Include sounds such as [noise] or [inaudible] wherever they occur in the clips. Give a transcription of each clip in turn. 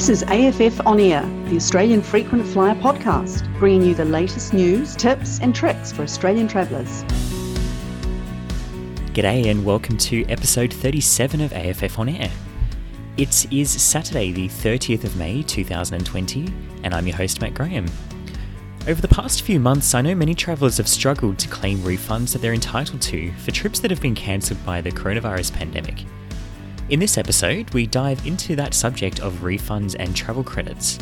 This is AFF On Air, the Australian Frequent Flyer podcast, bringing you the latest news, tips, and tricks for Australian travellers. G'day, and welcome to episode 37 of AFF On Air. It is Saturday, the 30th of May 2020, and I'm your host, Matt Graham. Over the past few months, I know many travellers have struggled to claim refunds that they're entitled to for trips that have been cancelled by the coronavirus pandemic. In this episode, we dive into that subject of refunds and travel credits.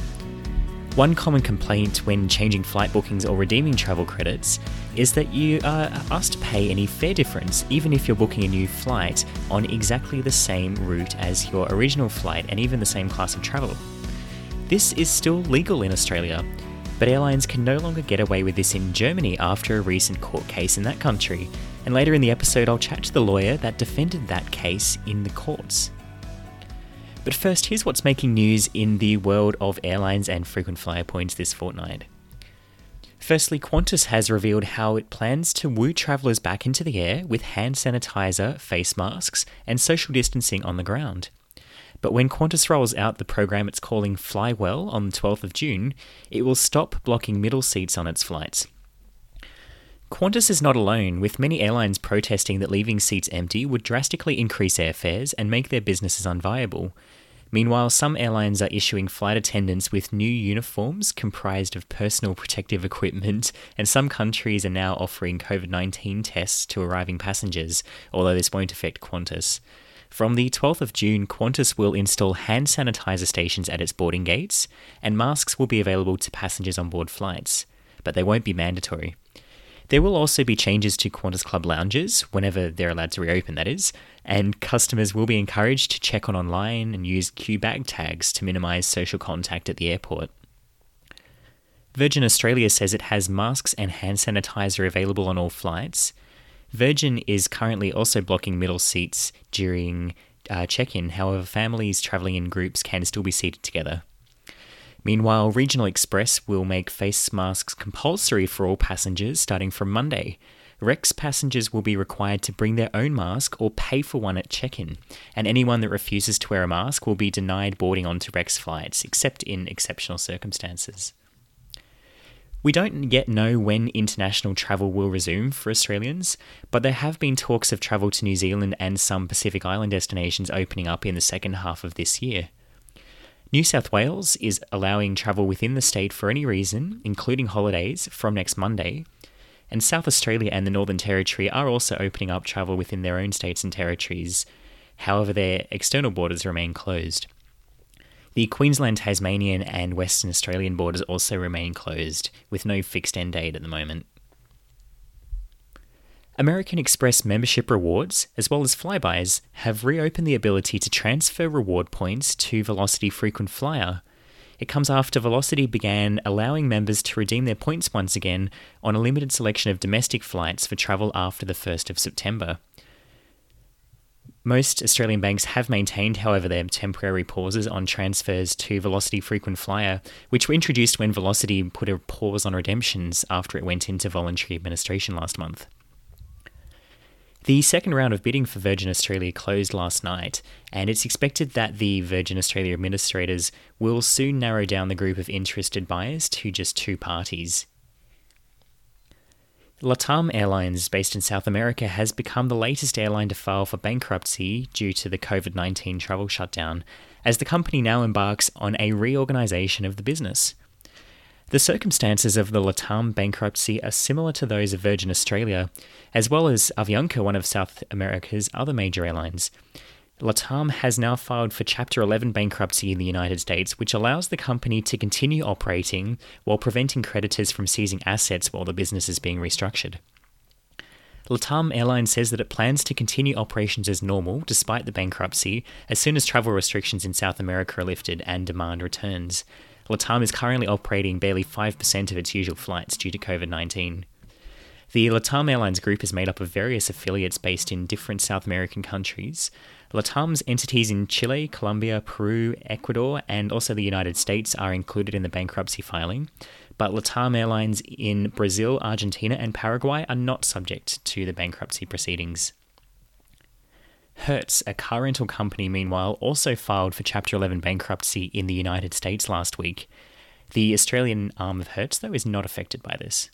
One common complaint when changing flight bookings or redeeming travel credits is that you are asked to pay any fare difference even if you're booking a new flight on exactly the same route as your original flight and even the same class of travel. This is still legal in Australia, but airlines can no longer get away with this in Germany after a recent court case in that country. And later in the episode, I'll chat to the lawyer that defended that case in the courts. But first, here's what's making news in the world of airlines and frequent flyer points this fortnight. Firstly, Qantas has revealed how it plans to woo travellers back into the air with hand sanitizer, face masks, and social distancing on the ground. But when Qantas rolls out the program it's calling Fly Well on the 12th of June, it will stop blocking middle seats on its flights. Qantas is not alone, with many airlines protesting that leaving seats empty would drastically increase airfares and make their businesses unviable. Meanwhile, some airlines are issuing flight attendants with new uniforms comprised of personal protective equipment, and some countries are now offering COVID 19 tests to arriving passengers, although this won't affect Qantas. From the 12th of June, Qantas will install hand sanitizer stations at its boarding gates, and masks will be available to passengers on board flights, but they won't be mandatory. There will also be changes to Qantas Club lounges, whenever they're allowed to reopen, that is, and customers will be encouraged to check on online and use Q bag tags to minimise social contact at the airport. Virgin Australia says it has masks and hand sanitizer available on all flights, Virgin is currently also blocking middle seats during uh, check in, however, families travelling in groups can still be seated together. Meanwhile, Regional Express will make face masks compulsory for all passengers starting from Monday. Rex passengers will be required to bring their own mask or pay for one at check in, and anyone that refuses to wear a mask will be denied boarding onto Rex flights, except in exceptional circumstances. We don't yet know when international travel will resume for Australians, but there have been talks of travel to New Zealand and some Pacific Island destinations opening up in the second half of this year. New South Wales is allowing travel within the state for any reason, including holidays, from next Monday, and South Australia and the Northern Territory are also opening up travel within their own states and territories. However, their external borders remain closed. The Queensland, Tasmanian, and Western Australian borders also remain closed, with no fixed end date at the moment. American Express membership rewards, as well as Flybuys, have reopened the ability to transfer reward points to Velocity Frequent Flyer. It comes after Velocity began allowing members to redeem their points once again on a limited selection of domestic flights for travel after the 1st of September. Most Australian banks have maintained, however, their temporary pauses on transfers to Velocity Frequent Flyer, which were introduced when Velocity put a pause on redemptions after it went into voluntary administration last month. The second round of bidding for Virgin Australia closed last night, and it's expected that the Virgin Australia administrators will soon narrow down the group of interested buyers to just two parties. LATAM Airlines, based in South America, has become the latest airline to file for bankruptcy due to the COVID 19 travel shutdown, as the company now embarks on a reorganisation of the business. The circumstances of the LATAM bankruptcy are similar to those of Virgin Australia, as well as Avianca, one of South America's other major airlines. Latam has now filed for Chapter 11 bankruptcy in the United States, which allows the company to continue operating while preventing creditors from seizing assets while the business is being restructured. Latam Airlines says that it plans to continue operations as normal despite the bankruptcy as soon as travel restrictions in South America are lifted and demand returns. Latam is currently operating barely 5% of its usual flights due to COVID 19. The Latam Airlines group is made up of various affiliates based in different South American countries. Latam's entities in Chile, Colombia, Peru, Ecuador, and also the United States are included in the bankruptcy filing, but Latam Airlines in Brazil, Argentina, and Paraguay are not subject to the bankruptcy proceedings. Hertz, a car rental company, meanwhile, also filed for Chapter 11 bankruptcy in the United States last week. The Australian arm of Hertz, though, is not affected by this.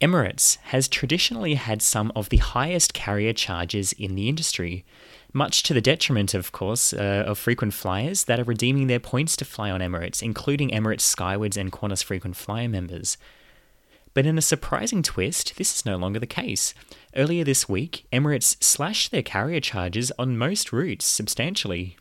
Emirates has traditionally had some of the highest carrier charges in the industry, much to the detriment, of course, uh, of frequent flyers that are redeeming their points to fly on Emirates, including Emirates Skywards and Qantas frequent flyer members. But in a surprising twist, this is no longer the case. Earlier this week, Emirates slashed their carrier charges on most routes substantially,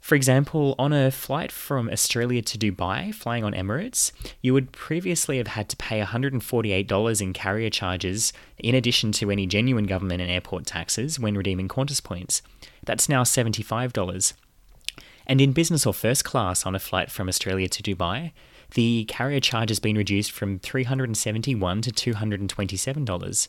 for example, on a flight from Australia to Dubai, flying on Emirates, you would previously have had to pay $148 in carrier charges in addition to any genuine government and airport taxes when redeeming Qantas points. That's now $75. And in business or first class on a flight from Australia to Dubai, the carrier charge has been reduced from 371 to $227.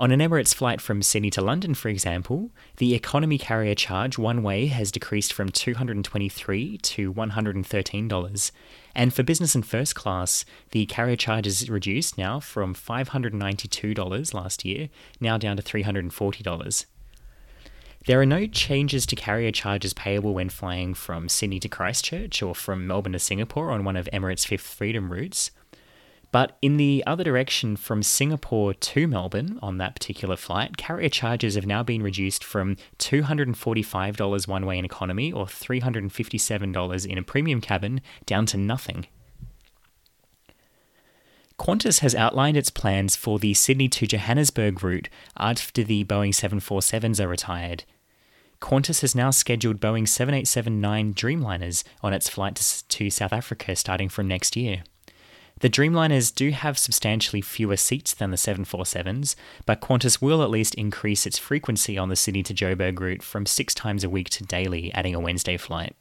On an Emirates flight from Sydney to London, for example, the economy carrier charge one way has decreased from 223 to $113. And for business and first class, the carrier charge is reduced now from $592 last year, now down to $340. There are no changes to carrier charges payable when flying from Sydney to Christchurch or from Melbourne to Singapore on one of Emirates' Fifth Freedom routes. But in the other direction from Singapore to Melbourne on that particular flight, carrier charges have now been reduced from $245 one way in economy or $357 in a premium cabin down to nothing. Qantas has outlined its plans for the Sydney to Johannesburg route after the Boeing 747s are retired. Qantas has now scheduled Boeing 787 Dreamliners on its flight to South Africa starting from next year. The Dreamliners do have substantially fewer seats than the 747s, but Qantas will at least increase its frequency on the Sydney to Joburg route from six times a week to daily, adding a Wednesday flight.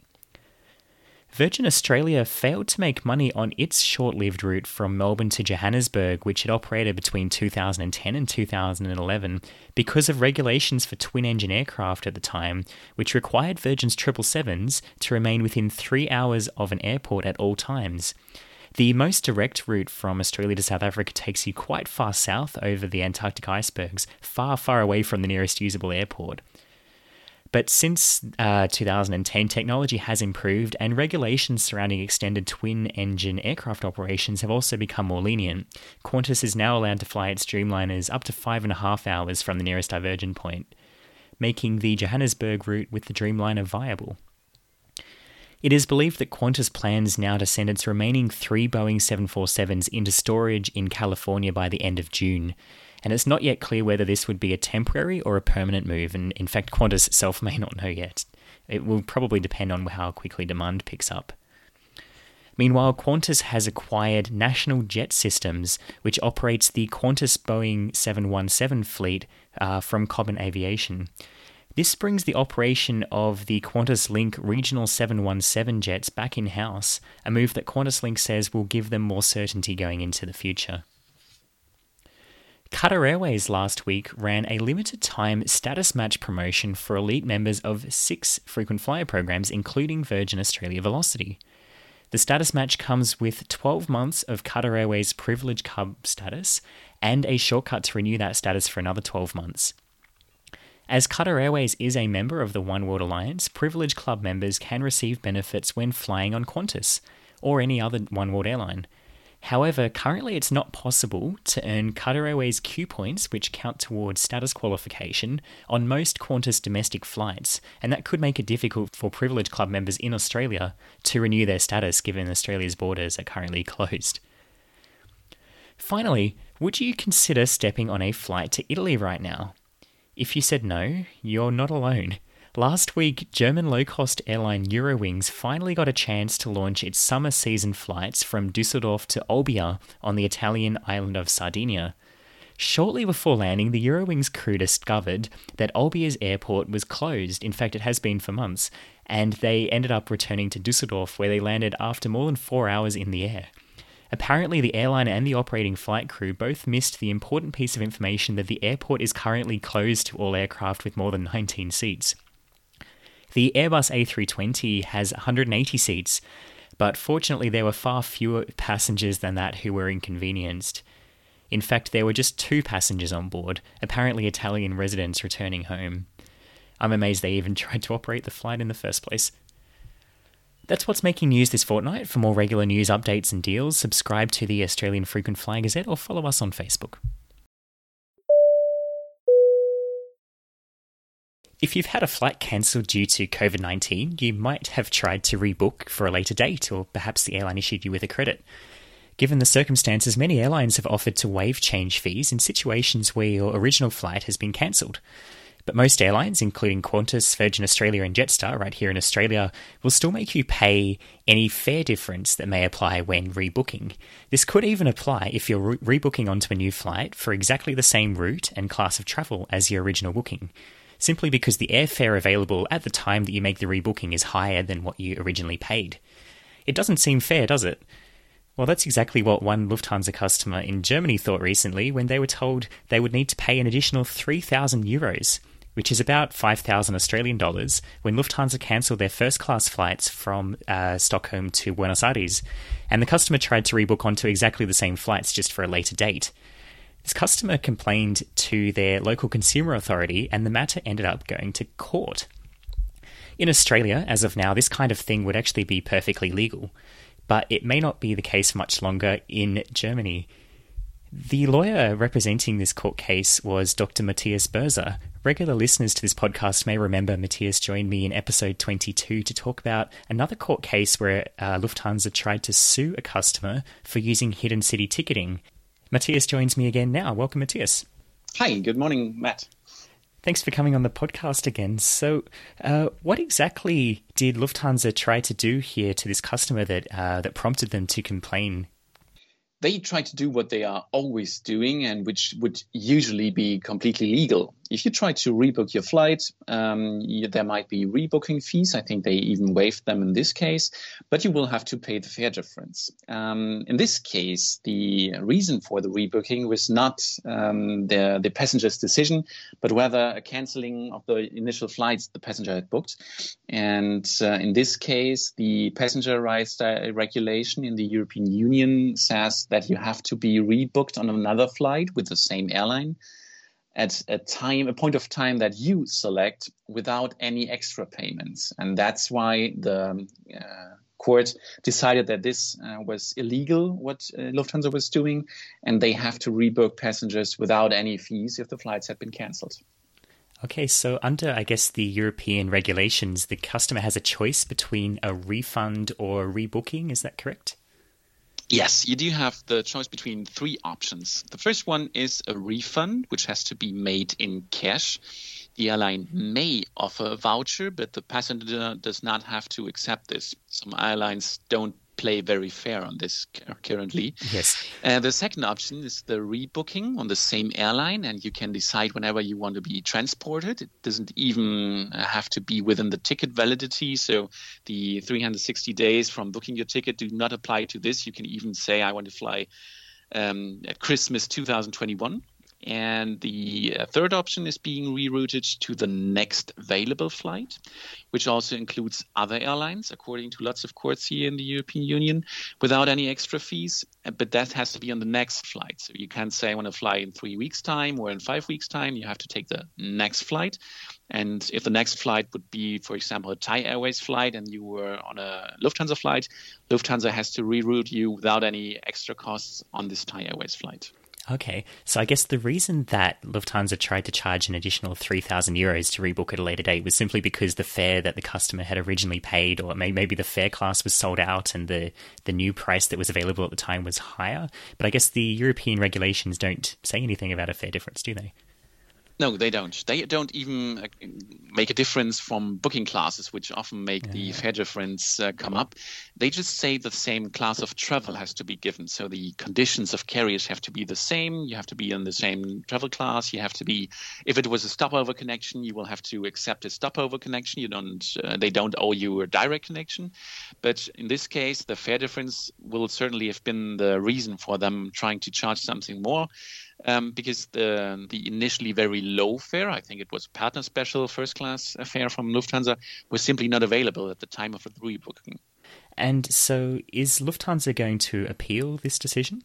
Virgin Australia failed to make money on its short lived route from Melbourne to Johannesburg, which it operated between 2010 and 2011, because of regulations for twin engine aircraft at the time, which required Virgin's 777s to remain within three hours of an airport at all times. The most direct route from Australia to South Africa takes you quite far south over the Antarctic icebergs, far, far away from the nearest usable airport. But since uh, 2010, technology has improved, and regulations surrounding extended twin engine aircraft operations have also become more lenient. Qantas is now allowed to fly its Dreamliners up to five and a half hours from the nearest diversion point, making the Johannesburg route with the Dreamliner viable. It is believed that Qantas plans now to send its remaining three Boeing 747s into storage in California by the end of June. And it's not yet clear whether this would be a temporary or a permanent move, and in fact, Qantas itself [laughs] may not know yet. It will probably depend on how quickly demand picks up. Meanwhile, Qantas has acquired National Jet Systems, which operates the Qantas Boeing 717 fleet uh, from Cobham Aviation. This brings the operation of the Qantas Link Regional 717 jets back in house, a move that Qantas Link says will give them more certainty going into the future. Qatar Airways last week ran a limited time status match promotion for elite members of six frequent flyer programs, including Virgin Australia Velocity. The status match comes with 12 months of Qatar Airways Privilege Club status and a shortcut to renew that status for another 12 months. As Qatar Airways is a member of the One World Alliance, Privilege Club members can receive benefits when flying on Qantas or any other One World airline. However, currently it's not possible to earn Qatar Airways Q points, which count towards status qualification, on most Qantas domestic flights, and that could make it difficult for Privilege Club members in Australia to renew their status given Australia's borders are currently [laughs] closed. Finally, would you consider stepping on a flight to Italy right now? If you said no, you're not alone. Last week, German low cost airline Eurowings finally got a chance to launch its summer season flights from Dusseldorf to Olbia on the Italian island of Sardinia. Shortly before landing, the Eurowings crew discovered that Olbia's airport was closed. In fact, it has been for months. And they ended up returning to Dusseldorf, where they landed after more than four hours in the air. Apparently, the airline and the operating flight crew both missed the important piece of information that the airport is currently closed to all aircraft with more than 19 seats. The Airbus A320 has 180 seats, but fortunately, there were far fewer passengers than that who were inconvenienced. In fact, there were just two passengers on board, apparently Italian residents returning home. I'm amazed they even [laughs] tried to operate the flight in the first place. That's what's making news this fortnight. For more regular news updates and deals, subscribe to the Australian Frequent Flyer Gazette or follow us on Facebook. If you've had a flight cancelled due to COVID 19, you might have tried to rebook for a later date, or perhaps the airline issued you with a credit. Given the circumstances, many airlines have offered to waive change fees in situations where your original flight has been cancelled. But most airlines, including Qantas, Virgin Australia, and Jetstar, right here in Australia, will still make you pay any fare difference that may apply when rebooking. This could even apply if you're re- rebooking onto a new flight for exactly the same route and class of travel as your original booking simply because the airfare available at the time that you make the rebooking is higher than what you originally paid. It doesn't seem fair, does it? Well, that's exactly what one Lufthansa customer in Germany thought recently when they were told they would need to pay an additional 3,000 euros, which is about 5,000 Australian dollars, when Lufthansa cancelled their first class flights from uh, Stockholm to Buenos Aires. And the customer tried to rebook onto exactly the same flights just for a later date. This customer complained to their local consumer authority, and the matter ended up going to court. In Australia, as of now, this kind of thing would actually be perfectly legal, but it may not be the case much longer in Germany. The lawyer representing this court case was Dr. Matthias Berzer. Regular listeners to this podcast may remember Matthias joined me in episode 22 to talk about another court case where uh, Lufthansa tried to sue a customer for using hidden city ticketing Matthias joins me again now. Welcome, Matthias. Hi, good morning, Matt. Thanks for coming on the podcast again. So, uh, what exactly did Lufthansa try to do here to this customer that uh, that prompted them to complain they try to do what they are always doing and which would usually be completely legal. If you try to rebook your flight, um, you, there might be rebooking fees. I think they even waived them in this case, but you will have to pay the fare difference. Um, in this case, the reason for the rebooking was not um, the, the passenger's decision, but whether a canceling of the initial flights the passenger had booked. And uh, in this case, the passenger rights regulation in the European Union says that you have to be rebooked on another flight with the same airline at a time, a point of time that you select without any extra payments. And that's why the uh, court decided that this uh, was illegal, what uh, Lufthansa was doing, and they have to rebook passengers without any fees if the flights had been cancelled. Okay, so under, I guess, the European regulations, the customer has a choice between a refund or rebooking. Is that correct? Yes, you do have the choice between three options. The first one is a refund, which has to be made in cash. The airline may offer a voucher, but the passenger does not have to accept this. Some airlines don't play very fair on this currently. Yes. Uh, the second option is the rebooking on the same airline, and you can decide whenever you want to be transported. It doesn't even have to be within the ticket validity. So the 360 days from booking your ticket do not apply to this. You can even say, I want to fly um, at Christmas 2021 and the uh, third option is being rerouted to the next available flight, which also includes other airlines, according to lots of courts here in the European Union, without any extra fees. Uh, but that has to be on the next flight. So you can't say I want to fly in three weeks' time or in five weeks' time. You have to take the next flight. And if the next flight would be, for example, a Thai Airways flight and you were on a Lufthansa flight, Lufthansa has to reroute you without any extra costs on this Thai Airways flight. Okay, so I guess the reason that Lufthansa tried to charge an additional 3,000 euros to rebook at a later date was simply because the fare that the customer had originally paid, or maybe the fare class was sold out and the, the new price that was available at the time was higher. But I guess the European regulations don't say anything about a fare difference, do they? No, they don't. They don't even uh, make a difference from booking classes, which often make yeah. the fare difference uh, come up. They just say the same class of travel has to be given. So the conditions of carriers have to be the same. You have to be in the same travel class. You have to be, if it was a stopover connection, you will have to accept a stopover connection. You don't, uh, they don't owe you a direct connection. But in this case, the fare difference will certainly have been the reason for them trying to charge something more um, because the the initially very low fare, I think it was partner special first class fare from Lufthansa, was simply not available at the time of the rebooking. And so, is Lufthansa going to appeal this decision?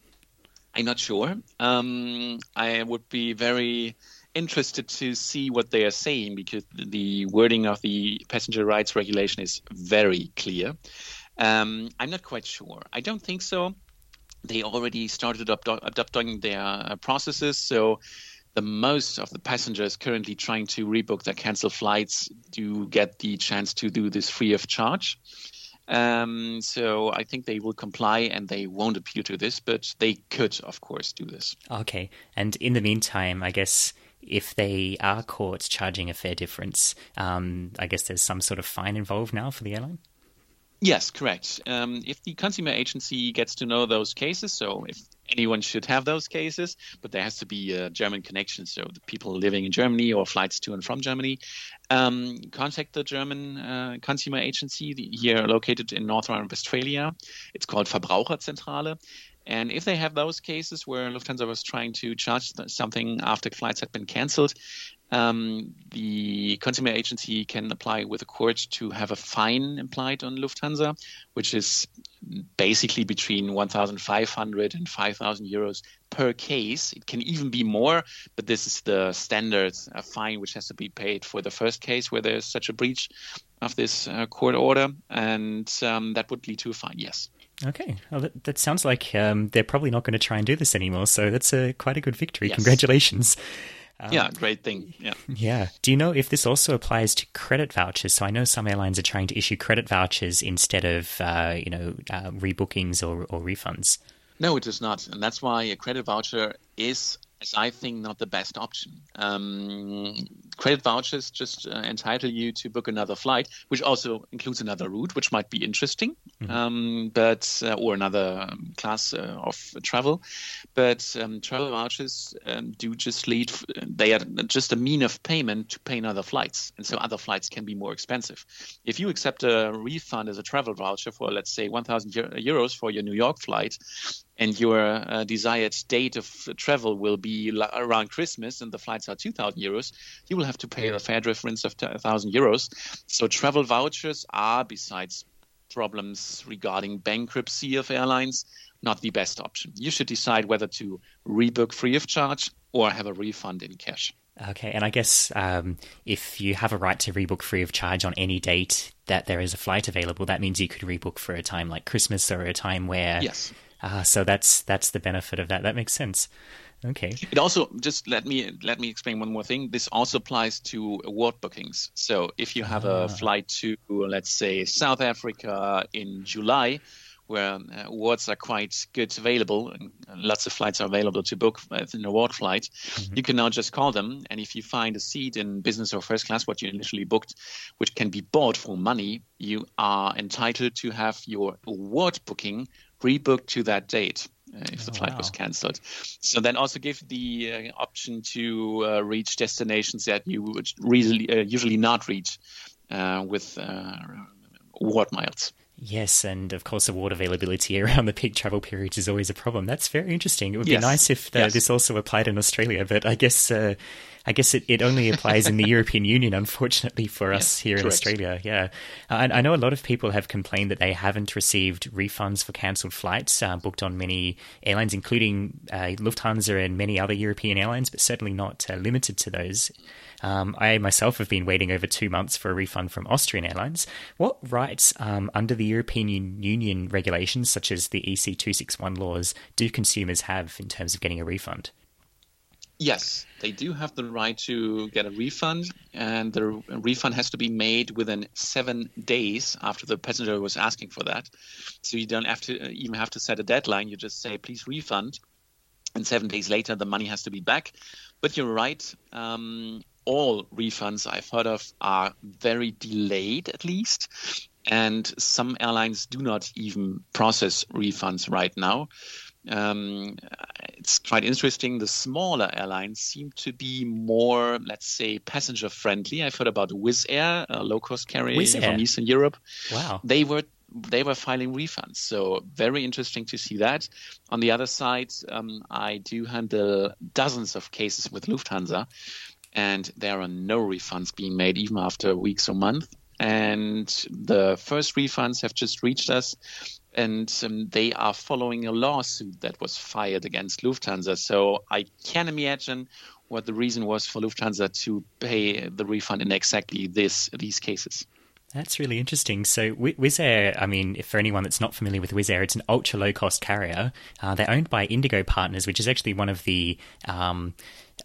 I'm not sure. Um, I would be very interested to see what they are saying because the wording of the passenger rights regulation is very clear. Um, I'm not quite sure. I don't think so. They already started adopting their uh, processes, so the most of the passengers currently trying to rebook their canceled flights do get the chance to do this free of charge. Um, so I think they will comply and they won't appeal to this, but they could, of course, do this. Okay. And in the meantime, I guess if they are caught charging a fair difference, um, I guess there's some sort of fine involved now for the airline? Yes, correct. Um, if the consumer agency gets to know those cases, so if anyone should have those cases, but there has to be a German connection, so the people living in Germany or flights to and from Germany, um, contact the German uh, consumer agency here located in North Rhine-Westphalia. It's called Verbraucherzentrale. And if they have those cases where Lufthansa was trying to charge something after flights had been cancelled, um, the consumer agency can apply with a court to have a fine implied on Lufthansa, which is basically between 1,500 and 5,000 euros per case. It can even be more, but this is the standard uh, fine which has to be paid for the first case where there's such a breach of this uh, court order, and um, that would lead to a fine. Yes. Okay, well, that, that sounds like um, they're probably not going to try and do this anymore. So that's a quite a good victory. Yes. Congratulations. Um, yeah, great thing. Yeah. Yeah. Do you know if this also applies to credit vouchers? So I know some airlines are trying to issue credit vouchers instead of, uh, you know, uh, rebookings or, or refunds. No, it is not, and that's why a credit voucher is is I think not the best option. Um, credit vouchers just uh, entitle you to book another flight, which also includes another route, which might be interesting, mm-hmm. um, but uh, or another um, class uh, of travel. But um, travel vouchers um, do just lead; they are just a mean of payment to pay other flights, and so other flights can be more expensive. If you accept a refund as a travel voucher for, let's say, 1,000 euros for your New York flight, and your uh, desired date of travel will be around Christmas and the flights are 2,000 euros, you will have to pay a fare difference of 1,000 euros. So travel vouchers are, besides problems regarding bankruptcy of airlines, not the best option. You should decide whether to rebook free of charge or have a refund in cash. Okay, and I guess um, if you have a right to rebook free of charge on any date that there is a flight available, that means you could rebook for a time like Christmas or a time where yes. Ah, so that's that's the benefit of that. That makes sense. Okay. It also just let me let me explain one more thing. This also applies to award bookings. So if you have ah. a flight to let's say South Africa in July, where uh, awards are quite good available and lots of flights are available to book as an award flight, mm-hmm. you can now just call them. And if you find a seat in business or first class, what you initially booked, which can be bought for money, you are entitled to have your award booking rebooked to that date. Uh, if oh, the flight wow. was cancelled. So then also give the uh, option to uh, reach destinations that you would really, uh, usually not reach uh, with award uh, miles. Yes, and of course, award availability [laughs] around the peak travel periods is always a problem. That's very interesting. It would yes. be nice if yes. this also applied in Australia, but I guess I guess it, it only applies in the [laughs] European Union, unfortunately for us here correct. in Australia. Yeah. Uh, I know a lot of people have complained that they haven't received refunds for cancelled flights uh, booked on many airlines, including uh, Lufthansa and many other European airlines, but certainly not uh, limited to those. Um, I myself have been waiting over two months for a refund from Austrian Airlines. What rights um, under the European Union regulations, such as the EC 261 laws, do consumers have in terms of getting a refund? Yes, they do have the right to get a refund, and the refund has to be made within seven days after the passenger was asking for that. So you don't have to uh, even have to set a deadline. You just say, please refund, and seven days later the money has to be back. But you're right. Um, all refunds I've heard of are very delayed, at least. And some airlines do not even process refunds right now. Um, it's quite interesting. The smaller airlines seem to be more, let's say, passenger friendly. I've heard about Wizz Air, a low cost carrier Wizz from Air. Eastern Europe. Wow. They were they were filing refunds. So very interesting to see that. On the other side, um, I do handle dozens of cases with Lufthansa, and there are no refunds being made even after weeks or months. And the first refunds have just reached us, and um, they are following a lawsuit that was fired against Lufthansa. So I can imagine what the reason was for Lufthansa to pay the refund in exactly this these cases. That's really interesting. So, Wizz Air, I mean, for anyone that's not familiar with Wizz Air, it's an ultra low cost carrier. Uh, they're owned by Indigo Partners, which is actually one of the um,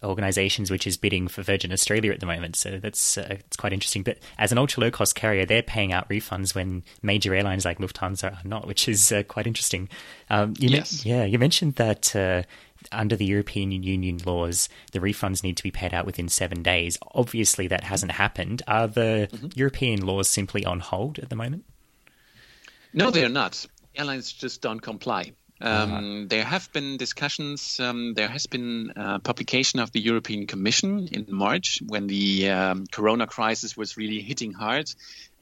organisations which is bidding for Virgin Australia at the moment. So that's uh, it's quite interesting. But as an ultra low cost carrier, they're paying out refunds when major airlines like Lufthansa are not, which is uh, quite interesting. Um, yes. yeah, you mentioned that uh, under the European Union laws, the refunds need to be paid out within seven days. Obviously, that hasn't happened. Are the mm-hmm. European laws simply on hold at the moment? No, they're not. Airlines just don't comply. Um, uh-huh. There have been discussions. Um, there has been a publication of the European Commission in March when the um, Corona crisis was really hitting hard.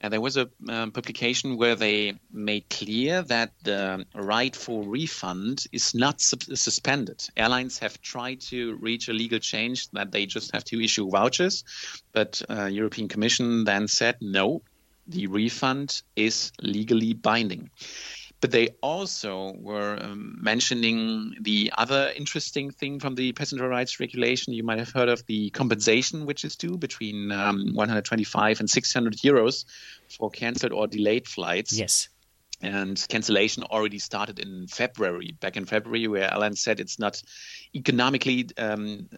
And there was a um, publication where they made clear that the right for refund is not su- suspended. Airlines have tried to reach a legal change that they just have to issue vouchers, but uh, European Commission then said no, the refund is legally binding. But they also were um, mentioning the other interesting thing from the passenger rights regulation. You might have heard of the compensation, which is due between um, 125 and 600 euros for cancelled or delayed flights. Yes and cancellation already started in February. Back in February, where Alan said it's not economically um,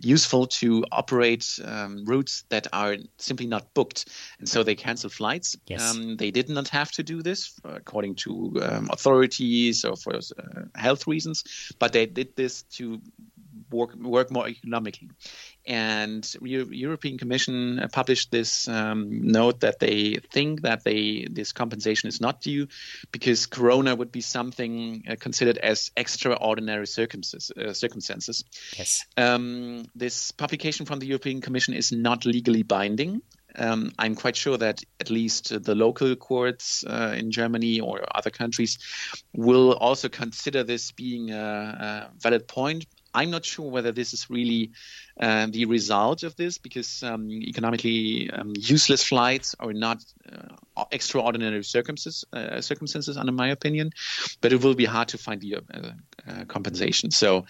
useful to operate um, routes that are simply not booked, and so they cancel flights. Yes. Um, they did not have to do this according to um, authorities or for uh, health reasons, but they did this to work work more economically. And European Commission published this um, note that they think that they this compensation is not due because Corona would be something uh, considered as extraordinary circumstances. Uh, circumstances. Yes. Um, this publication from the European Commission is not legally binding. Um, I'm quite sure that at least the local courts uh, in Germany or other countries will also consider this being a, a valid point. I'm not sure whether this is really uh, the result of this because um, economically um, useless flights are not uh, extraordinary circumstances, uh, circumstances, under my opinion, but it will be hard to find the uh, uh, compensation. So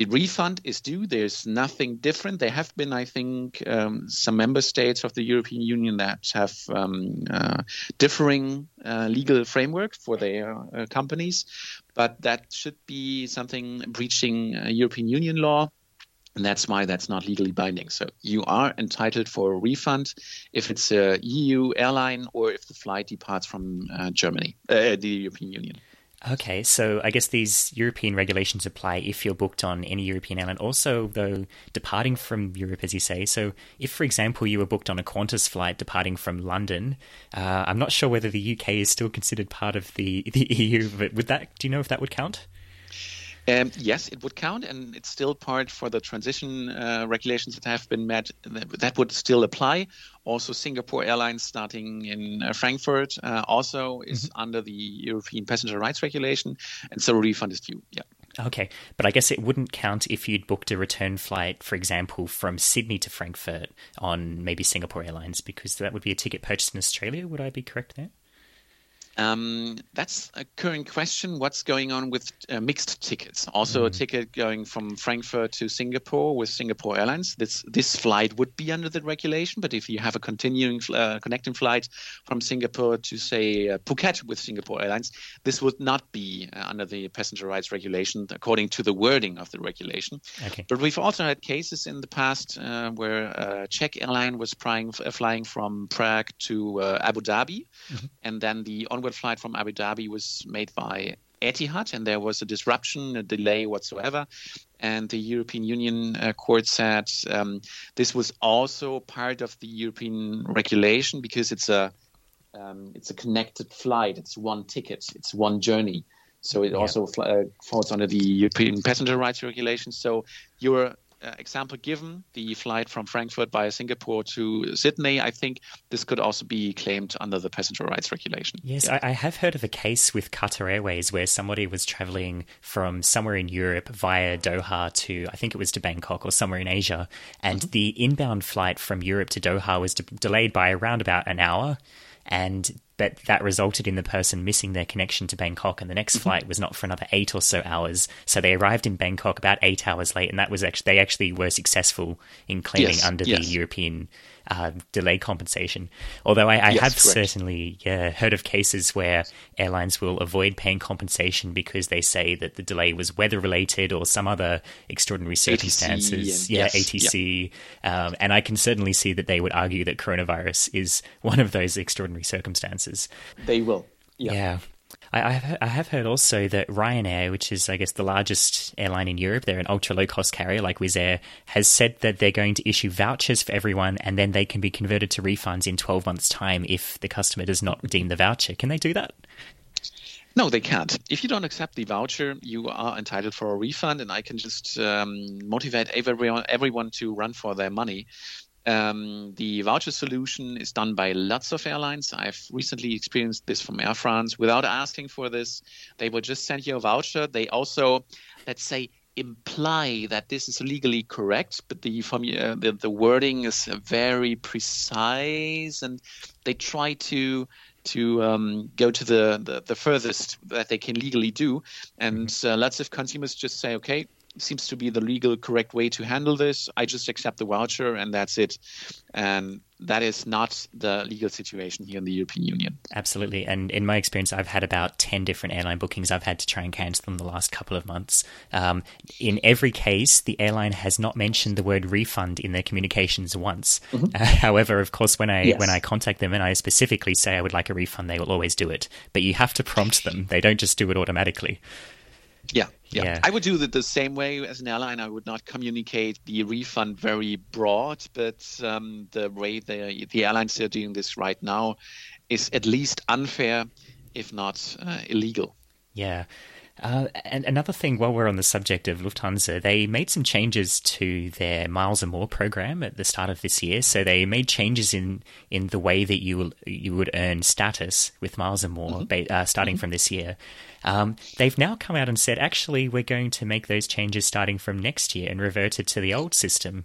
the refund is due. There's nothing different. There have been, I think, um, some member states of the European Union that have um, uh, differing uh, legal framework for their uh, companies, but that should be something breaching uh, European Union law. And that's why that's not legally binding. So you are entitled for a refund if it's a EU airline or if the flight departs from uh, Germany, uh, the European Union. Okay, so I guess these European regulations apply if you're booked on any European airline. Also, though, departing from Europe, as you say. So, if, for example, you were booked on a Qantas flight departing from London, uh, I'm not sure whether the UK is still considered part of the, [laughs] the EU, but would that, do you know if that would count? Um, yes, it would count, and it's still part for the transition uh, regulations that have been met. That would still apply. Also, Singapore Airlines, starting in uh, Frankfurt, uh, also is mm-hmm. under the European passenger rights regulation, and so a refund is due. Yeah. Okay, but I guess it wouldn't count if you'd booked a return flight, for example, from Sydney to Frankfurt on maybe Singapore Airlines, because that would be a ticket purchased in Australia. Would I be correct there? Um, that's a current question. What's going on with uh, mixed tickets? Also, mm. a ticket going from Frankfurt to Singapore with Singapore Airlines. This this flight would be under the regulation, but if you have a continuing uh, connecting flight from Singapore to say uh, Phuket with Singapore Airlines, this would not be uh, under the passenger rights regulation according to the wording of the regulation. Okay. But we've also had cases in the past uh, where a Czech airline was flying, flying from Prague to uh, Abu Dhabi, mm-hmm. and then the on onward flight from Abu Dhabi was made by Etihad, and there was a disruption, a delay whatsoever. And the European Union uh, court said um, this was also part of the European regulation because it's a um, it's a connected flight. It's one ticket. It's one journey. So it yeah. also uh, falls under the European passenger rights regulation. So you're uh, example given, the flight from Frankfurt via Singapore to Sydney, I think this could also be claimed under the passenger rights regulation. Yes, yeah. I, I, have heard of a case with Qatar Airways where somebody was traveling from somewhere in Europe via Doha to, I think it was to Bangkok or somewhere in Asia, and mm-hmm. the inbound flight from Europe to Doha was de- delayed by around about an hour. And but that resulted in the person missing their connection to Bangkok, and the next mm-hmm. flight was not for another eight or so hours. So they arrived in Bangkok about eight hours late, and that was actually they actually were successful in claiming yes, under yes. the European uh, delay compensation. Although I, I yes, have correct. certainly yeah, heard of cases where airlines will avoid paying compensation because they say that the delay was weather related or some other extraordinary circumstances. ATC, yeah, yes, ATC. Yeah. Um, and I can certainly see that they would argue that coronavirus is one of those extraordinary circumstances. They will. Yeah. yeah. I, have, I have heard also that Ryanair, which is, I guess, the largest airline in Europe, they're an ultra low cost carrier like Wizz Air, has said that they're going to issue vouchers for everyone and then they can be converted to refunds in 12 months' time if the customer does not redeem the voucher. Can they do that? No, they can't. If you don't accept the voucher, you are entitled for a refund, and I can just um, motivate everyone, everyone to run for their money. Um, the voucher solution is done by lots of airlines. I've recently experienced this from Air France without asking for this. They will just send you a voucher. They also, let's say, imply that this is legally correct, but the, from, uh, the, the wording is very precise, and they try to to um, go to the, the, the furthest that they can legally do. And mm-hmm. uh, lots of consumers just say, okay, seems to be the legal correct way to handle this. I just accept the voucher and that's it. And that is not the legal situation here in the European Union. Absolutely. And in my experience, I've had about 10 different airline bookings. I've had to try and cancel them the last couple of months. Um, in every case, the airline has not mentioned the word refund in their communications once. Mm-hmm. Uh, [laughs] however, of course, when I, yes. when I contact them and I specifically say I would like a refund, they will always do it. But you have to prompt them, they don't just do it automatically. Yeah, yeah, yeah. I would do it the same way as an airline. I would not communicate the refund very broad, but um, the way the the airlines are doing this right now is at least unfair, if not uh, illegal. Yeah. Uh, and another thing, while we're on the subject of Lufthansa, they made some changes to their Miles and More program at the start of this year. So they made changes in, in the way that you you would earn status with Miles and More, mm-hmm. uh, starting mm-hmm. from this year. Um, they've now come out and said, actually, we're going to make those changes starting from next year and reverted to the old system.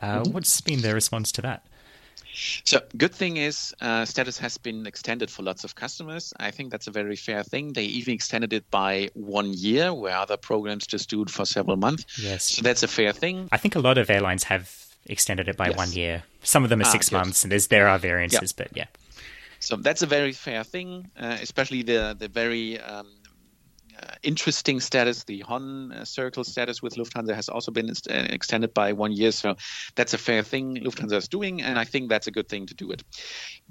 Uh, mm-hmm. What's been the response to that? So, good thing is, uh, status has been extended for lots of customers. I think that's a very fair thing. They even extended it by one year, where other programs just do it for several months. Yes. So that's a fair thing. I think a lot of airlines have extended it by yes. one year. Some of them are ah, six good. months, and there's there are variances, yeah. but yeah. So that's a very fair thing, uh, especially the the very um, interesting status. The Hon uh, Circle status with Lufthansa has also been uh, extended by one year. So that's a fair thing Lufthansa is doing, and I think that's a good thing to do it.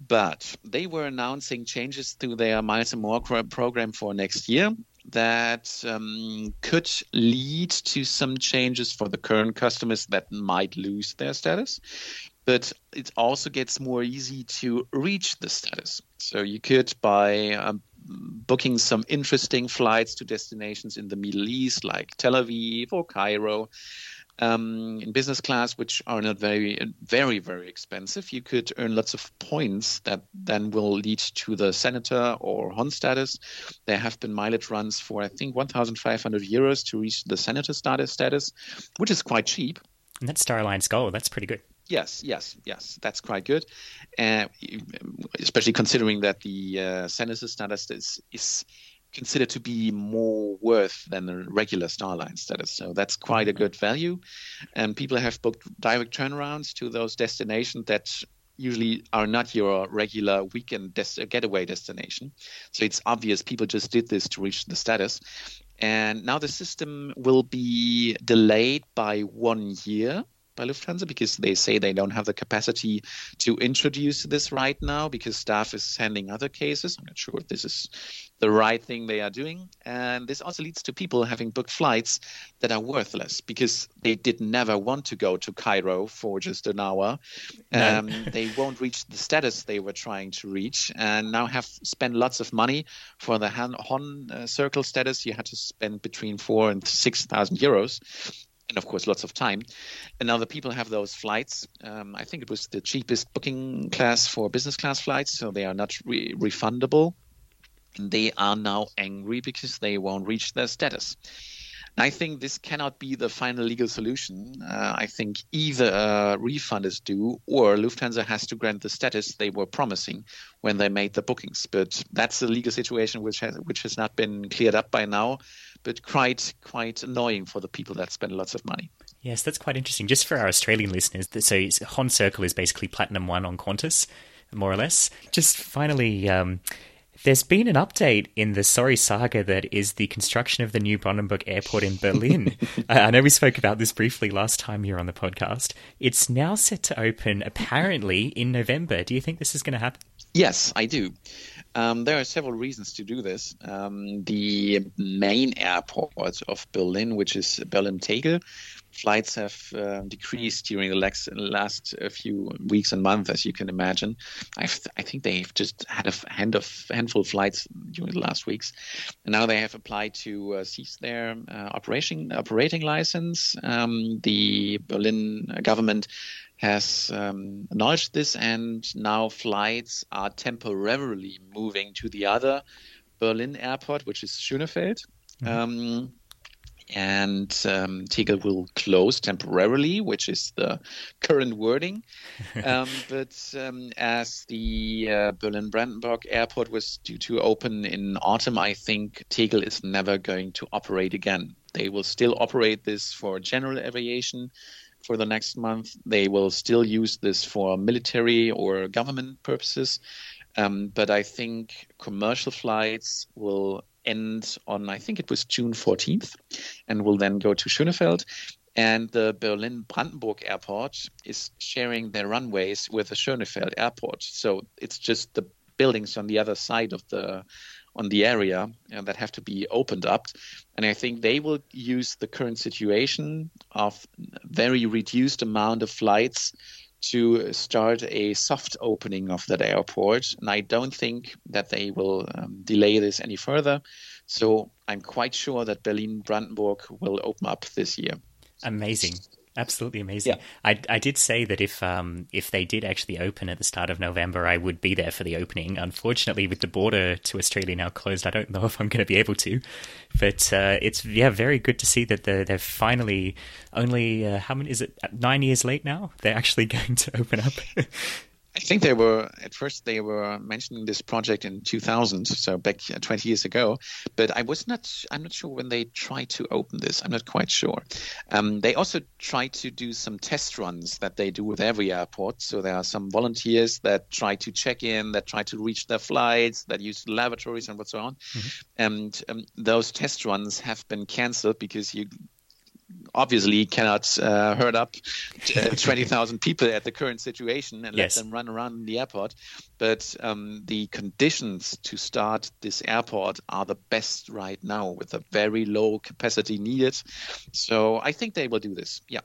But they were announcing changes to their Miles and More program for next year that um, could lead to some changes for the current customers that might lose their status. But it also gets more easy to reach the status. So you could, by um, booking some interesting flights to destinations in the Middle East, like Tel Aviv or Cairo, um, in business class, which are not very, very, very expensive. You could earn lots of points that then will lead to the senator or Hon status. There have been mileage runs for, I think, 1,500 euros to reach the senator status, status, which is quite cheap. And that's Star Alliance Gold. That's pretty good. Yes, yes, yes. That's quite good, uh, especially considering that the uh, senator status is, is considered to be more worth than the regular Star Alliance status. So that's quite a mm-hmm. good value. And people have booked direct turnarounds to those destinations that usually are not your regular weekend des- getaway destination. So it's obvious people just did this to reach the status. And now the system will be delayed by one year by Lufthansa because they say they don't have the capacity to introduce this right now because staff is handling other cases. I'm not sure if this is the right thing they are doing. And this also leads to people having booked flights that are worthless because they did never want to go to Cairo for just an hour. No. Um, they won't reach the status they were trying to reach and now have spent lots of money for the Hon uh, Circle status. You had to spend between four and 6,000 euros and of course lots of time. And now the people have those flights. Um, I think it was the cheapest booking class for business class flights, so they are not re- refundable. And they are now angry because they won't reach their status. I think this cannot be the final legal solution. Uh, I think either a refund is due or Lufthansa has to grant the status they were promising when they made the bookings. But that's a legal situation which has which has not been cleared up by now, but quite quite annoying for the people that spend lots of money. Yes, that's quite interesting. Just for our Australian listeners, so Hon Circle is basically Platinum One on Qantas, more or less. Just finally. Um, there's been an update in the sorry saga that is the construction of the new Brandenburg airport in Berlin. [laughs] I know we spoke about this briefly last time you were on the podcast. It's now set to open apparently in November. Do you think this is going to happen? Yes, I do. Um, there are several reasons to do this. Um, the main airport of Berlin, which is Berlin Tegel, flights have uh, decreased during the last, last few weeks and months, as you can imagine. I've, i think they've just had a hand of, handful of flights during the last weeks. And now they have applied to uh, cease their uh, operation, operating license. Um, the Berlin government has um, acknowledged this, and now flights are temporarily moving to the other Berlin airport, which is Schönefeld. Mm-hmm. Um, and um, Tegel will close temporarily, which is the current wording. [laughs] um, but um, as the uh, Berlin Brandenburg airport was due to open in autumn, I think Tegel is never going to operate again. They will still operate this for general aviation for the next month. They will still use this for military or government purposes. Um, but I think commercial flights will end on, I think it was June 14th, and will then go to Schönefeld. And the Berlin Brandenburg airport is sharing their runways with the Schönefeld airport. So it's just the buildings on the other side of the on the area uh, that have to be opened up. And I think they will use the current situation of very reduced amount of flights to start a soft opening of that airport. And I don't think that they will um, delay this any further. So I'm quite sure that Berlin Brandenburg will open up this year. Amazing. Absolutely amazing. Yeah. I, I did say that if um if they did actually open at the start of November, I would be there for the opening. Unfortunately, with the border to Australia now closed, I don't know [laughs] if I'm going to be able to. But uh, it's yeah, very good to see that they're finally only uh, how many is it nine years late now? They're actually [laughs] going to open up. [laughs] I think they were at first they were mentioning this project in 2000, so back uh, 20 years ago. But I was not. I'm not sure when they tried to open this. I'm not quite sure. Um, they also tried to do some test runs that they do with every airport. So there are some volunteers that try to check in, that try to reach their flights, that use lavatories and what's so on. Mm-hmm. And um, those test runs have been cancelled because you obviously cannot uh, herd up uh, [laughs] 20,000 people at the current situation and yes. let them run around in the airport. But um, the conditions to start this airport are the best right now with a very low capacity needed. So I think they will do this. Yeah.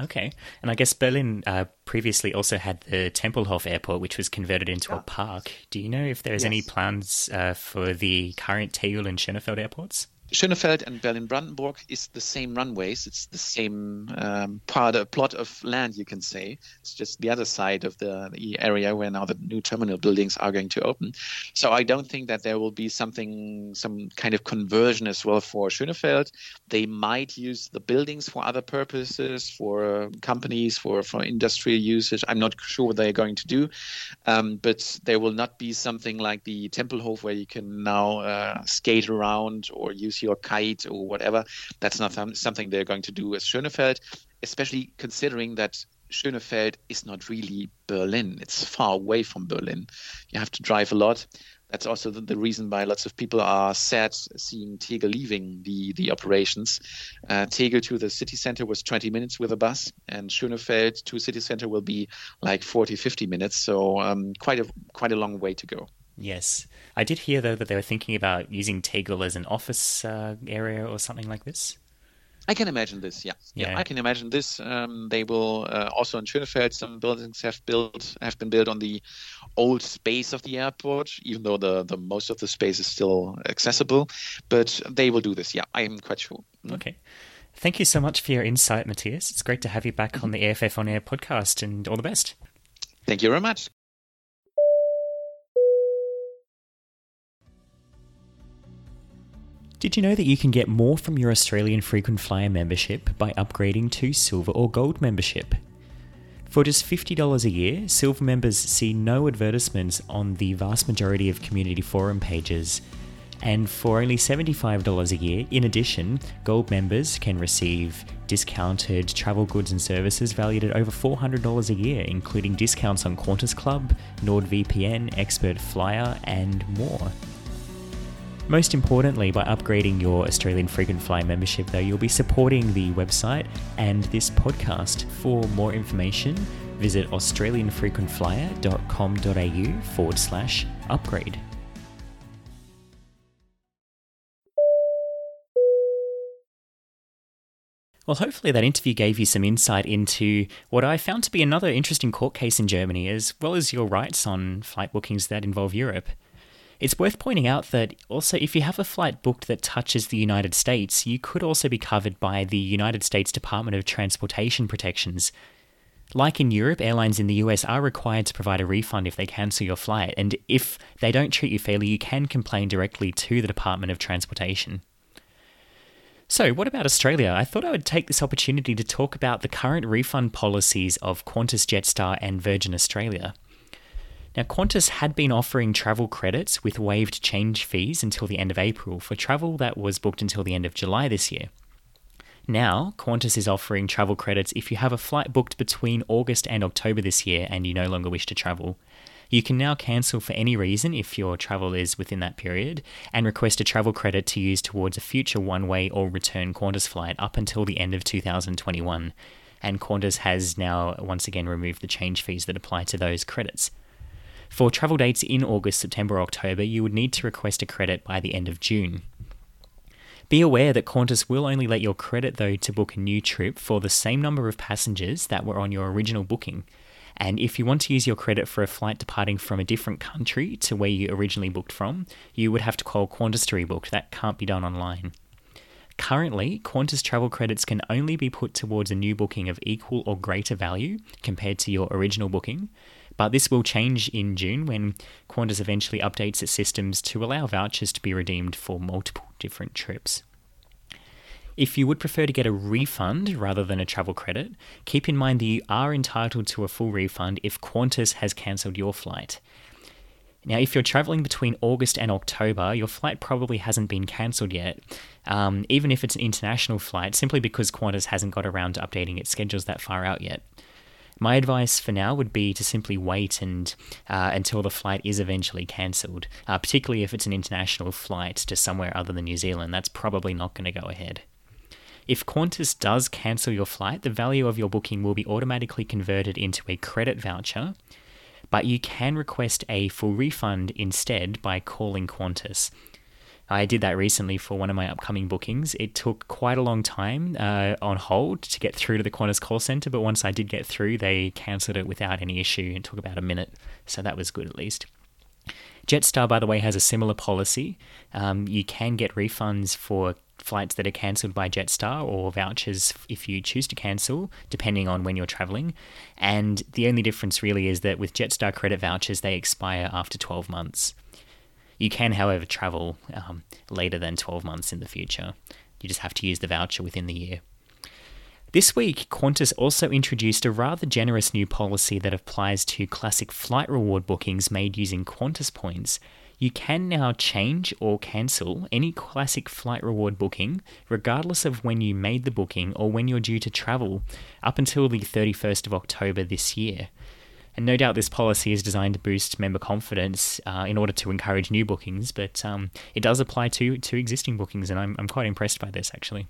Okay. And I guess Berlin uh, previously also had the Tempelhof Airport, which was converted into yeah. a park. Do you know if there's yes. any plans uh, for the current Tegel and Schönefeld airports? Schönefeld and Berlin Brandenburg is the same runways. It's the same um, part, a plot of land, you can say. It's just the other side of the, the, area where now the new terminal buildings are going to open. So I don't think that there will be something, some kind of conversion as well for Schönefeld. They might use the buildings for other purposes, for companies, for for industrial usage. I'm not sure what they're going to do, um, but there will not be something like the Tempelhof where you can now uh, skate around or use your kite or whatever. That's not something they're going to do with Schönefeld, especially considering that Schönefeld is not really Berlin. It's far away from Berlin. You have to drive a lot. That's also the, the reason why lots of people are sad seeing Tegel leaving the, the operations. Uh, Tegel to the city center was 20 minutes with a bus, and Schönefeld to city center will be like 40, 50 minutes. So um, quite a quite a long way to go. Yes. I did hear, though, that they were thinking about using Tegel as an office uh, area or something like this. I can imagine this. Yeah, yeah, yeah I can imagine this. Um, they will uh, also in Schönefeld. Some buildings have built have been built on the old space of the airport, even though the, the most of the space is still accessible. But they will do this. Yeah, I am quite sure. Mm. Okay. Thank you so much for your insight, Matthias. It's great to have you back mm-hmm. on the AFF On Air podcast, and all the best. Thank you very much. Did you know that you can get more from your Australian frequent flyer membership by upgrading to silver or gold membership? For just $50 a year, silver members see no advertisements on the vast majority of community forum pages. And for only $75 a year, in addition, gold members can receive discounted travel goods and services valued at over $400 a year, including discounts on Qantas Club, NordVPN, Expert Flyer, and more. Most importantly, by upgrading your Australian Frequent Flyer membership, though, you'll be supporting the website and this podcast. For more information, visit australianfrequentflyer.com.au forward slash upgrade. Well, hopefully, that interview gave you some insight into what I found to be another interesting court case in Germany, as well as your rights on flight bookings that involve Europe. It's worth pointing out that also, if you have a flight booked that touches the United States, you could also be covered by the United States Department of Transportation protections. Like in Europe, airlines in the US are required to provide a refund if they cancel your flight, and if they don't treat you fairly, you can complain directly to the Department of Transportation. So, what about Australia? I thought I would take this opportunity to talk about the current refund policies of Qantas Jetstar and Virgin Australia. Now, Qantas had been offering travel credits with waived change fees until the end of April for travel that was booked until the end of July this year. Now, Qantas is offering travel credits if you have a flight booked between August and October this year and you no longer wish to travel. You can now cancel for any reason if your travel is within that period and request a travel credit to use towards a future one way or return Qantas flight up until the end of 2021. And Qantas has now once again removed the change fees that apply to those credits. For travel dates in August, September, October, you would need to request a credit by the end of June. Be aware that Qantas will only let your credit though to book a new trip for the same number of passengers that were on your original booking. And if you want to use your credit for a flight departing from a different country to where you originally booked from, you would have to call Qantas to rebook. That can't be done online. Currently, Qantas travel credits can only be put towards a new booking of equal or greater value compared to your original booking, but this will change in June when Qantas eventually updates its systems to allow vouchers to be redeemed for multiple different trips. If you would prefer to get a refund rather than a travel credit, keep in mind that you are entitled to a full refund if Qantas has cancelled your flight. Now, if you're traveling between August and October, your flight probably hasn't been cancelled yet, um, even if it's an international flight, simply because Qantas hasn't got around to updating its schedules that far out yet. My advice for now would be to simply wait and uh, until the flight is eventually cancelled, uh, particularly if it's an international flight to somewhere other than New Zealand. That's probably not going to go ahead. If Qantas does cancel your flight, the value of your booking will be automatically converted into a credit voucher, but you can request a full refund instead by calling Qantas. I did that recently for one of my upcoming bookings. It took quite a long time uh, on hold to get through to the Qantas call center, but once I did get through, they cancelled it without any issue. and took about a minute, so that was good at least. Jetstar, by the way, has a similar policy. Um, you can get refunds for flights that are cancelled by Jetstar or vouchers if you choose to cancel, depending on when you're traveling. And the only difference really is that with Jetstar credit vouchers, they expire after 12 months. You can, however, travel um, later than 12 months in the future. You just have to use the voucher within the year. This week, Qantas also introduced a rather generous new policy that applies to classic flight reward bookings made using Qantas points. You can now change or cancel any classic flight reward booking, regardless of when you made the booking or when you're due to travel, up until the 31st of October this year. And no doubt this policy is designed to boost member confidence uh, in order to encourage new bookings, but um, it does apply to, to existing bookings, and I'm, I'm quite impressed by this actually.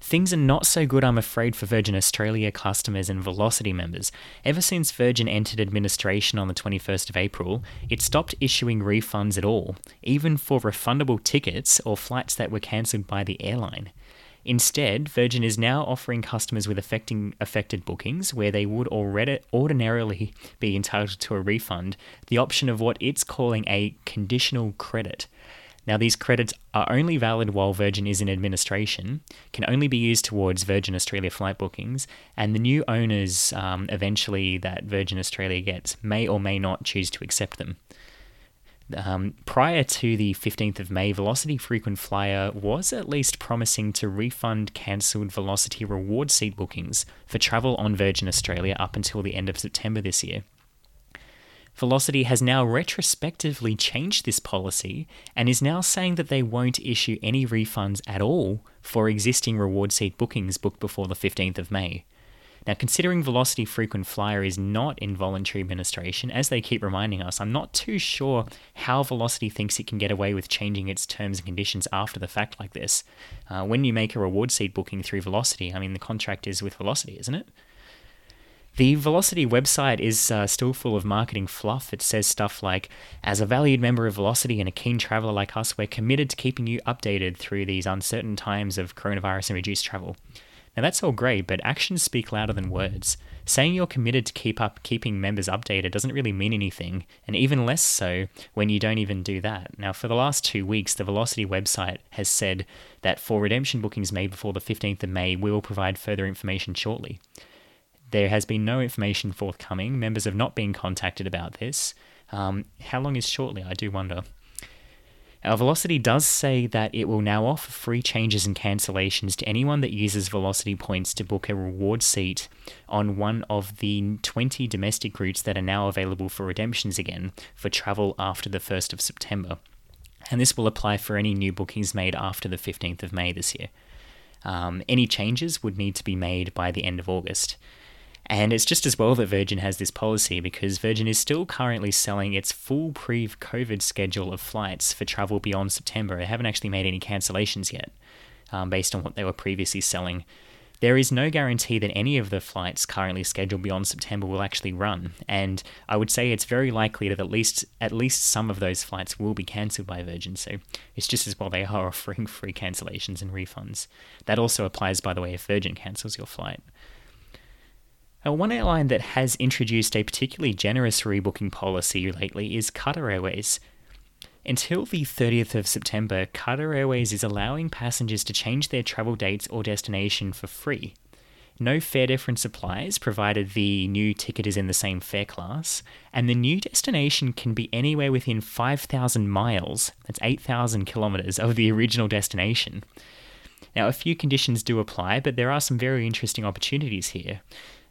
Things are not so good, I'm afraid, for Virgin Australia customers and Velocity members. Ever since Virgin entered administration on the 21st of April, it stopped issuing refunds at all, even for refundable tickets or flights that were cancelled by the airline. Instead, Virgin is now offering customers with affecting affected bookings where they would already ordinarily be entitled to a refund the option of what it's calling a conditional credit. Now, these credits are only valid while Virgin is in administration, can only be used towards Virgin Australia flight bookings, and the new owners um, eventually that Virgin Australia gets may or may not choose to accept them. Um, prior to the 15th of May, Velocity Frequent Flyer was at least promising to refund cancelled Velocity reward seat bookings for travel on Virgin Australia up until the end of September this year. Velocity has now retrospectively changed this policy and is now saying that they won't issue any refunds at all for existing reward seat bookings booked before the 15th of May. Now, considering Velocity Frequent Flyer is not involuntary administration, as they keep reminding us, I'm not too sure how Velocity thinks it can get away with changing its terms and conditions after the fact like this. Uh, when you make a reward seat booking through Velocity, I mean, the contract is with Velocity, isn't it? The Velocity website is uh, still full of marketing fluff. It says stuff like, as a valued member of Velocity and a keen traveler like us, we're committed to keeping you updated through these uncertain times of coronavirus and reduced travel. Now that's all great, but actions speak louder than words. Saying you're committed to keep up keeping members updated doesn't really mean anything, and even less so when you don't even do that. Now, for the last two weeks, the Velocity website has said that for redemption bookings made before the 15th of May, we will provide further information shortly. There has been no information forthcoming. Members have not been contacted about this. Um, how long is shortly? I do wonder. Our Velocity does say that it will now offer free changes and cancellations to anyone that uses Velocity points to book a reward seat on one of the 20 domestic routes that are now available for redemptions again for travel after the 1st of September. And this will apply for any new bookings made after the 15th of May this year. Um, any changes would need to be made by the end of August. And it's just as well that Virgin has this policy because Virgin is still currently selling its full pre COVID schedule of flights for travel beyond September. They haven't actually made any cancellations yet um, based on what they were previously selling. There is no guarantee that any of the flights currently scheduled beyond September will actually run, and I would say it's very likely that at least at least some of those flights will be cancelled by Virgin. So it's just as well they are [laughs] offering free cancellations and refunds. That also applies, by the way, if Virgin cancels your flight. One airline that has introduced a particularly generous rebooking policy lately is Qatar Airways. Until the 30th of September, Qatar Airways is allowing passengers to change their travel dates or destination for free. No fare difference applies provided the new ticket is in the same fare class, and the new destination can be anywhere within 5,000 miles, that's 8,000 kilometres, of the original destination. Now, a few conditions do apply, but there are some very interesting opportunities here.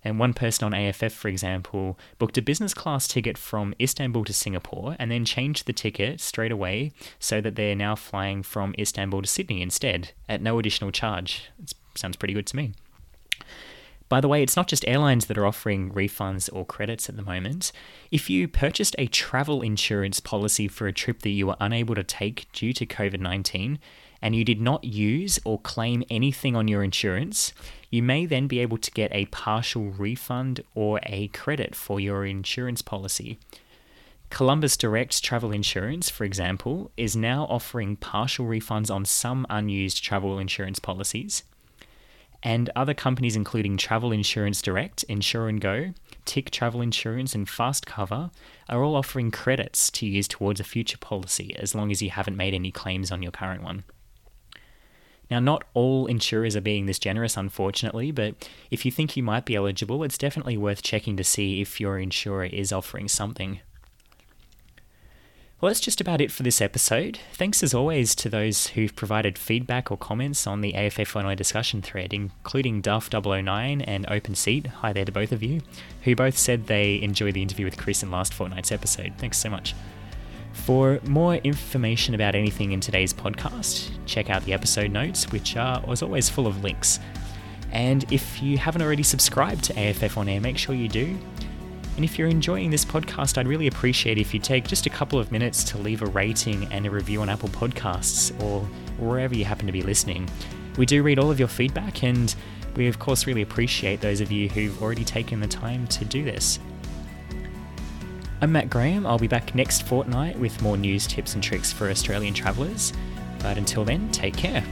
And one person on AFF, for example, booked a business class ticket from Istanbul to Singapore and then changed the ticket straight away so that they're now flying from Istanbul to Sydney instead at no additional charge. It sounds pretty good to me. By the way, it's not just airlines that are offering refunds or credits at the moment. If you purchased a travel insurance policy for a trip that you were unable to take due to COVID 19, and you did not use or claim anything on your insurance, you may then be able to get a partial refund or a credit for your insurance policy. Columbus Direct Travel Insurance, for example, is now offering partial refunds on some unused travel insurance policies. And other companies, including Travel Insurance Direct, Insure and Go, Tick Travel Insurance, and Fast Cover, are all offering credits to use towards a future policy as long as you haven't made any claims on your current one. Now, not all insurers are being this generous, unfortunately, but if you think you might be eligible, it's definitely worth checking to see if your insurer is offering something. Well, that's just about it for this episode. Thanks as always to those who've provided feedback or comments on the AFF Online discussion thread, including Duff009 and Open Seat. Hi there to both of you, who both said they enjoyed the interview with Chris in last fortnight's episode. Thanks so much. For more information about anything in today's podcast, check out the episode notes, which are, as always, full of links. And if you haven't already subscribed to AFF On Air, make sure you do. And if you're enjoying this podcast, I'd really appreciate if you take just a couple of minutes to leave a rating and a review on Apple Podcasts or wherever you happen to be listening. We do read all of your feedback, and we, of course, really appreciate those of you who've already taken the time to do this. I'm Matt Graham. I'll be back next fortnight with more news, tips, and tricks for Australian travellers. But until then, take care.